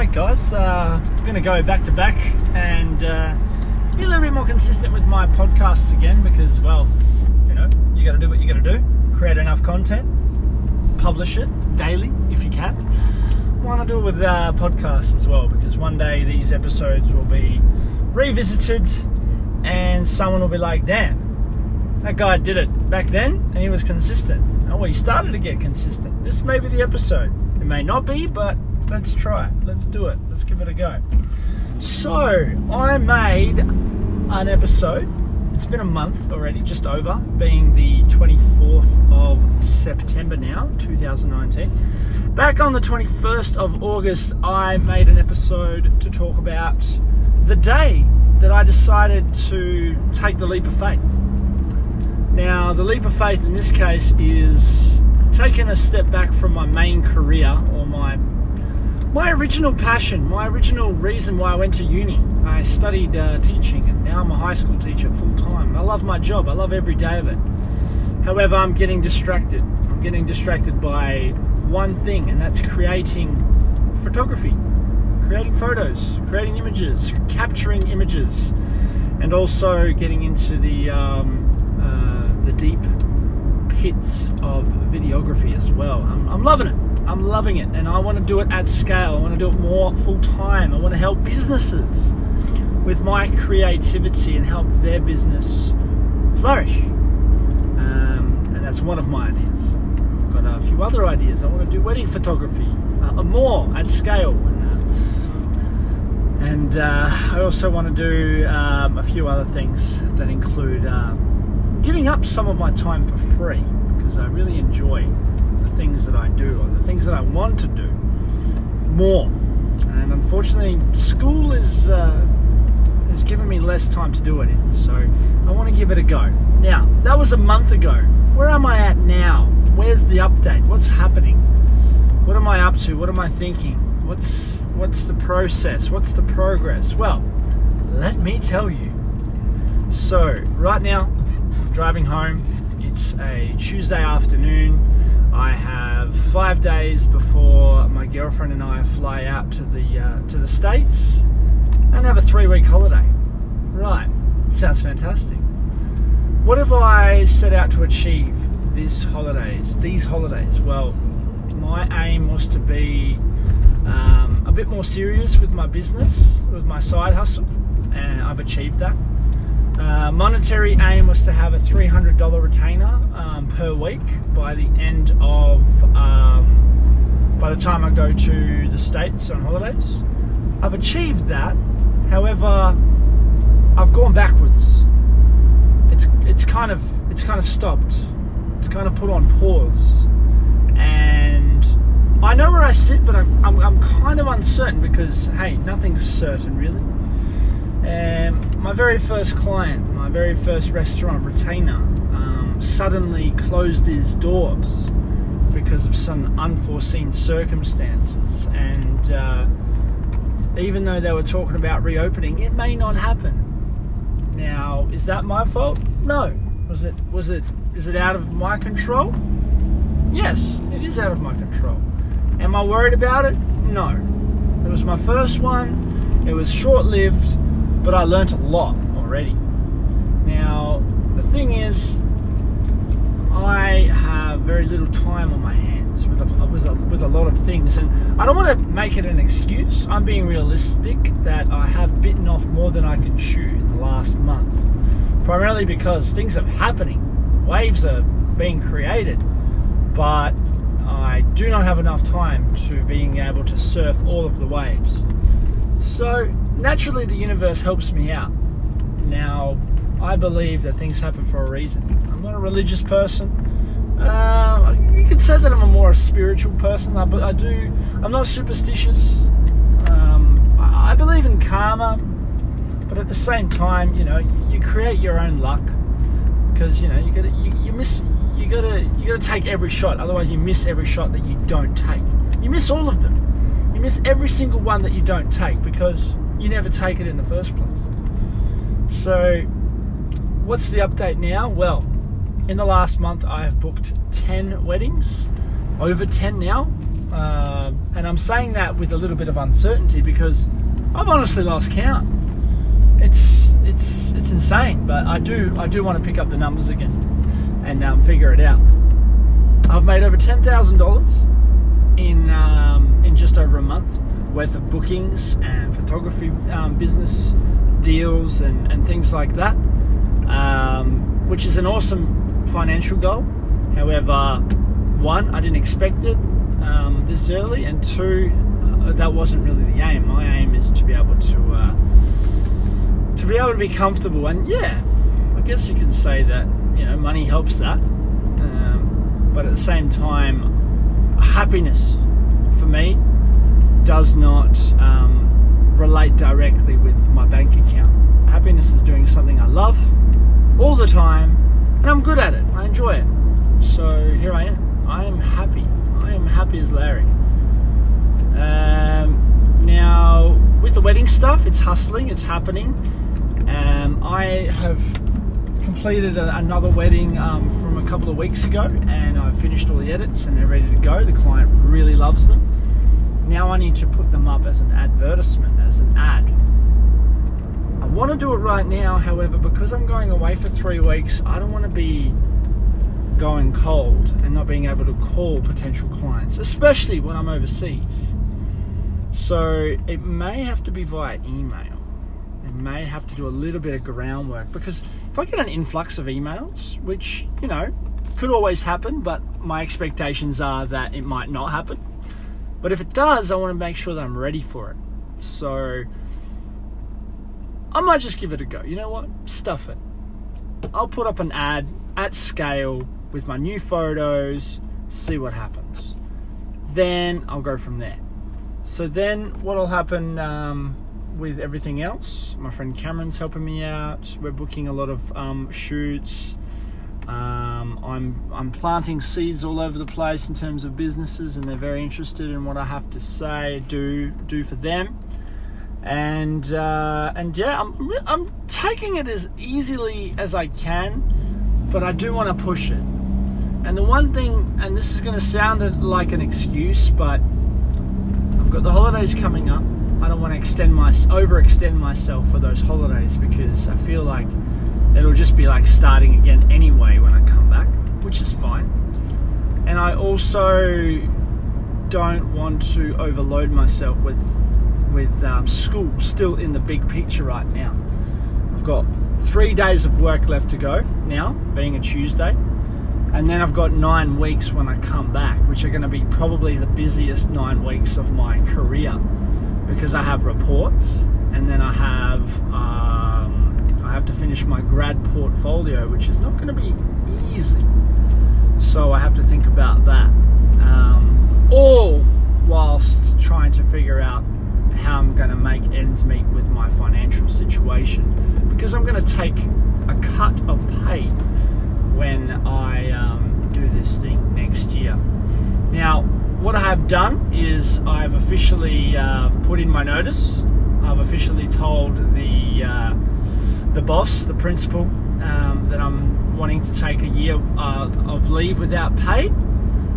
Alright, guys, uh, I'm going to go back to back and uh, be a little bit more consistent with my podcasts again because, well, you know, you got to do what you got to do. Create enough content, publish it daily if you can. Want to do it with uh, podcasts as well because one day these episodes will be revisited and someone will be like, damn, that guy did it back then and he was consistent. Oh, he started to get consistent. This may be the episode. It may not be, but let's try it. Let's do it. Let's give it a go. So, I made an episode. It's been a month already, just over, being the 24th of September now, 2019. Back on the 21st of August, I made an episode to talk about the day that I decided to take the leap of faith. Now, the leap of faith in this case is taking a step back from my main career or my my original passion, my original reason why I went to uni. I studied uh, teaching, and now I'm a high school teacher full time. I love my job. I love every day of it. However, I'm getting distracted. I'm getting distracted by one thing, and that's creating photography, creating photos, creating images, capturing images, and also getting into the um, uh, the deep pits of videography as well. I'm, I'm loving it. I'm loving it, and I want to do it at scale. I want to do it more full time. I want to help businesses with my creativity and help their business flourish. Um, and that's one of my ideas. I've got a few other ideas. I want to do wedding photography uh, more at scale. And, uh, and uh, I also want to do um, a few other things that include um, giving up some of my time for free because I really enjoy the things that I do or the things that I want to do more. And unfortunately, school is uh, has given me less time to do it in, so I want to give it a go. Now, that was a month ago. Where am I at now? Where's the update? What's happening? What am I up to? What am I thinking? What's what's the process? What's the progress? Well, let me tell you. So, right now, driving home. It's a Tuesday afternoon. I have five days before my girlfriend and I fly out to the uh, to the states and have a three week holiday. Right, sounds fantastic. What have I set out to achieve this holidays? These holidays. Well, my aim was to be um, a bit more serious with my business, with my side hustle, and I've achieved that. Uh, monetary aim was to have a $300 retainer um, per week by the end of, um, by the time I go to the States on holidays. I've achieved that. However, I've gone backwards. It's, it's kind of, it's kind of stopped. It's kind of put on pause. And I know where I sit, but I'm, I'm, I'm kind of uncertain because, hey, nothing's certain really. Um, my very first client, my very first restaurant retainer, um, suddenly closed his doors because of some unforeseen circumstances. And uh, even though they were talking about reopening, it may not happen. Now, is that my fault? No. Was it? Was it? Is it out of my control? Yes, it is out of my control. Am I worried about it? No. It was my first one. It was short-lived but I learnt a lot already. Now, the thing is, I have very little time on my hands with a, with a, with a lot of things, and I don't want to make it an excuse. I'm being realistic that I have bitten off more than I can chew in the last month, primarily because things are happening, waves are being created, but I do not have enough time to being able to surf all of the waves. So naturally the universe helps me out. Now, I believe that things happen for a reason. I'm not a religious person. Uh, you could say that I'm a more spiritual person, but I do. I'm not superstitious. Um, I believe in karma, but at the same time, you know, you create your own luck because you know you gotta you, you miss you gotta you gotta take every shot. Otherwise, you miss every shot that you don't take. You miss all of them. You miss every single one that you don't take because you never take it in the first place. So, what's the update now? Well, in the last month, I have booked 10 weddings, over 10 now. Um, and I'm saying that with a little bit of uncertainty because I've honestly lost count. It's it's it's insane, but I do I do want to pick up the numbers again and um, figure it out. I've made over ten thousand dollars in um, in just over a month worth of bookings and photography um, business deals and, and things like that, um, which is an awesome financial goal. However, one, I didn't expect it um, this early, and two, uh, that wasn't really the aim. My aim is to be able to uh, to be able to be comfortable, and yeah, I guess you can say that you know money helps that, um, but at the same time, happiness for me does not um, relate directly with my bank account. Happiness is doing something I love all the time, and I'm good at it. I enjoy it. So here I am. I am happy. I am happy as Larry. Um, now, with the wedding stuff, it's hustling, it's happening. Um, I have completed a, another wedding um, from a couple of weeks ago, and I've finished all the edits, and they're ready to go. The client really loves them. Now I need to put them up as an advertisement, as an ad. I want to do it right now, however, because I'm going away for three weeks, I don't want to be going cold and not being able to call potential clients, especially when I'm overseas. So it may have to be via email. It may have to do a little bit of groundwork because if I get an influx of emails, which, you know, could always happen, but my expectations are that it might not happen. But if it does, I want to make sure that I'm ready for it. So I might just give it a go. You know what? Stuff it. I'll put up an ad at scale with my new photos, see what happens. Then I'll go from there. So then what'll happen um, with everything else? My friend Cameron's helping me out. We're booking a lot of um, shoots. Um, I'm I'm planting seeds all over the place in terms of businesses, and they're very interested in what I have to say, do do for them, and uh, and yeah, I'm I'm taking it as easily as I can, but I do want to push it. And the one thing, and this is going to sound like an excuse, but I've got the holidays coming up. I don't want to extend my overextend myself for those holidays because I feel like it'll just be like starting again anyway when I come back, which is fine. And I also don't want to overload myself with with um, school still in the big picture right now. I've got three days of work left to go now, being a Tuesday. And then I've got nine weeks when I come back, which are going to be probably the busiest nine weeks of my career because I have reports and then I have um, I have to finish my grad portfolio, which is not going to be easy. So I have to think about that. Um, all whilst trying to figure out how I'm going to make ends meet with my financial situation because I'm going to take a cut of pay when I um, do this thing next year. Now, what I have done is I've officially uh, put in my notice. I've officially told the uh, the boss, the principal, um, that I'm wanting to take a year uh, of leave without pay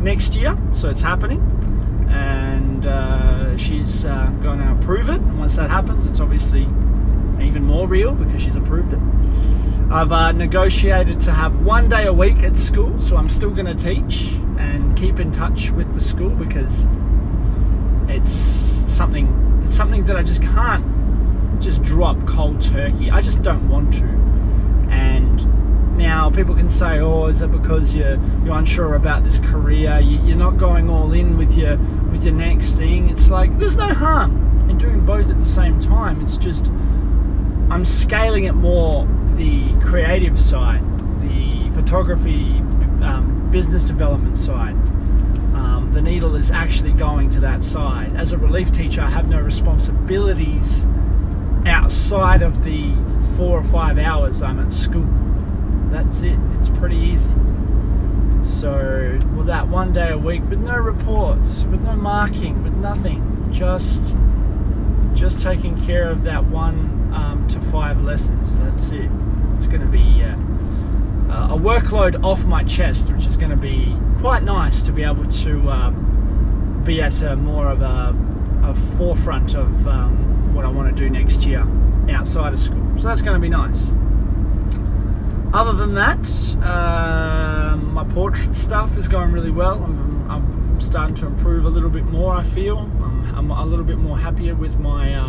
next year. So it's happening, and uh, she's uh, going to approve it. And once that happens, it's obviously even more real because she's approved it. I've uh, negotiated to have one day a week at school, so I'm still going to teach and keep in touch with the school because it's something it's something that I just can't just drop cold turkey. I just don't want to. And now people can say, "Oh, is it because you're you're unsure about this career? You're not going all in with your with your next thing." It's like there's no harm in doing both at the same time. It's just I'm scaling it more the creative side, the photography, um, business development side. Um, the needle is actually going to that side. As a relief teacher, I have no responsibilities outside of the four or five hours I'm at school. That's it. It's pretty easy. So, with that one day a week, with no reports, with no marking, with nothing, just just taking care of that one um, to five lessons. That's it. It's going to be uh, a workload off my chest, which is going to be quite nice to be able to um, be at a, more of a, a forefront of um, what I want to do next year outside of school. So that's going to be nice. Other than that, uh, my portrait stuff is going really well. I'm, I'm, starting to improve a little bit more. I feel I'm, I'm a little bit more happier with my uh,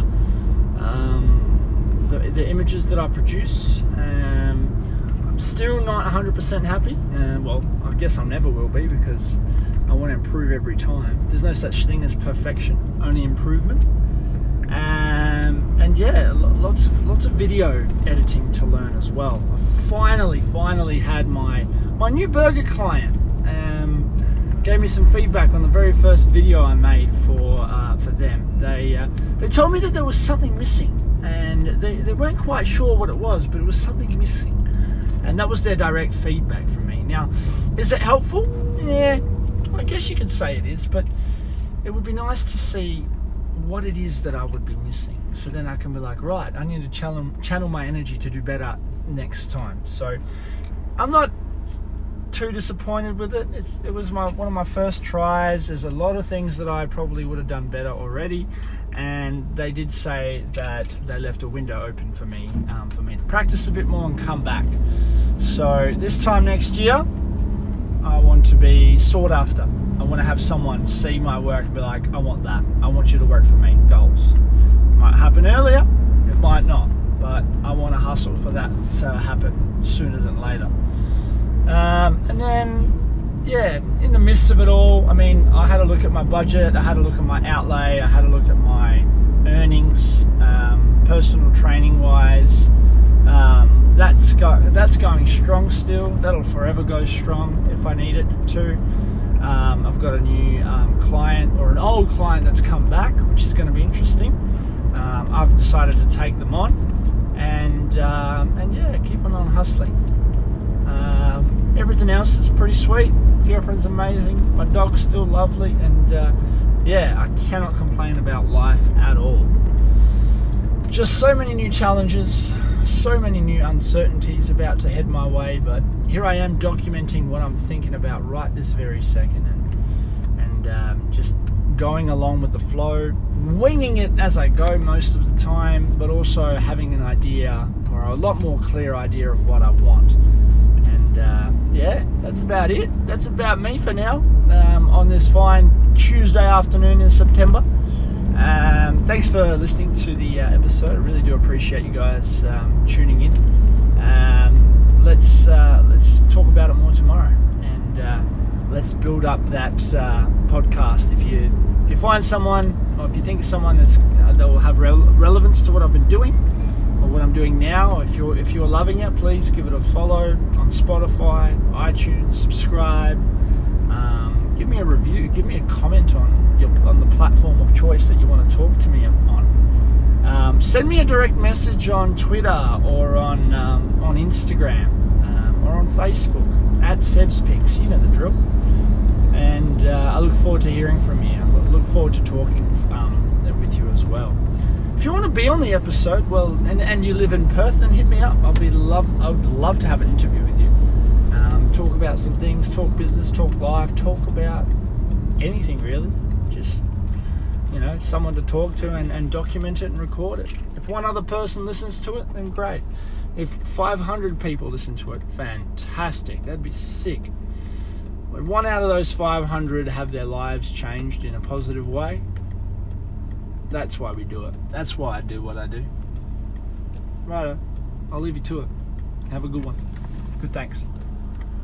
um, the, the, images that I produce. Um, I'm still not 100% happy. Uh, well, I guess I never will be because I want to improve every time. There's no such thing as perfection, only improvement. Um, and yeah, lots of lots of video editing to learn as well. I finally, finally had my my new burger client. Um, gave me some feedback on the very first video I made for uh, for them. They uh, they told me that there was something missing, and they, they weren't quite sure what it was, but it was something missing, and that was their direct feedback from me. Now, is it helpful? Yeah, I guess you could say it is, but it would be nice to see what it is that I would be missing. So then I can be like, right, I need to channel, channel my energy to do better next time. So I'm not too disappointed with it. It's, it was my one of my first tries. There's a lot of things that I probably would have done better already, and they did say that they left a window open for me um, for me to practice a bit more and come back. So this time next year, I want to be sought after. I want to have someone see my work and be like, I want that. I want you to work for me. Goals. Happen earlier, it might not, but I want to hustle for that to happen sooner than later. Um, and then, yeah, in the midst of it all, I mean, I had a look at my budget, I had a look at my outlay, I had a look at my earnings, um, personal training wise. Um, that's that's going strong still. That'll forever go strong if I need it to. Um, I've got a new um, client or an old client that's come back, which is going to be interesting. Um, I've decided to take them on, and um, and yeah, keeping on hustling. Um, everything else is pretty sweet. Girlfriend's amazing. My dog's still lovely, and uh, yeah, I cannot complain about life at all. Just so many new challenges, so many new uncertainties about to head my way, but here I am documenting what I'm thinking about right this very second and, and um, just going along with the flow, winging it as I go most of the time, but also having an idea or a lot more clear idea of what I want. And uh, yeah, that's about it. That's about me for now um, on this fine Tuesday afternoon in September. Um, thanks for listening to the uh, episode. I really do appreciate you guys um, tuning in. Um, let's uh, let's talk about it more tomorrow, and uh, let's build up that uh, podcast. If you if you find someone, or if you think someone that's uh, that will have relevance to what I've been doing or what I'm doing now, if you're if you're loving it, please give it a follow on Spotify, iTunes, subscribe. Um, give me a review. Give me a comment on your, on the platform of choice that you want to talk to me on. Um, send me a direct message on Twitter or on um, on Instagram um, or on Facebook at SevsPix. You know the drill. And uh, I look forward to hearing from you. Look forward to talking um, with you as well. If you want to be on the episode, well, and, and you live in Perth, then hit me up. I'll be love. I would love to have an interview with you. Um, talk about some things. Talk business. Talk life. Talk about anything really just you know someone to talk to and, and document it and record it if one other person listens to it then great if 500 people listen to it fantastic that'd be sick one out of those 500 have their lives changed in a positive way. That's why we do it. That's why i do what i do. Right i'll leave you to it. Have a good one. Good thanks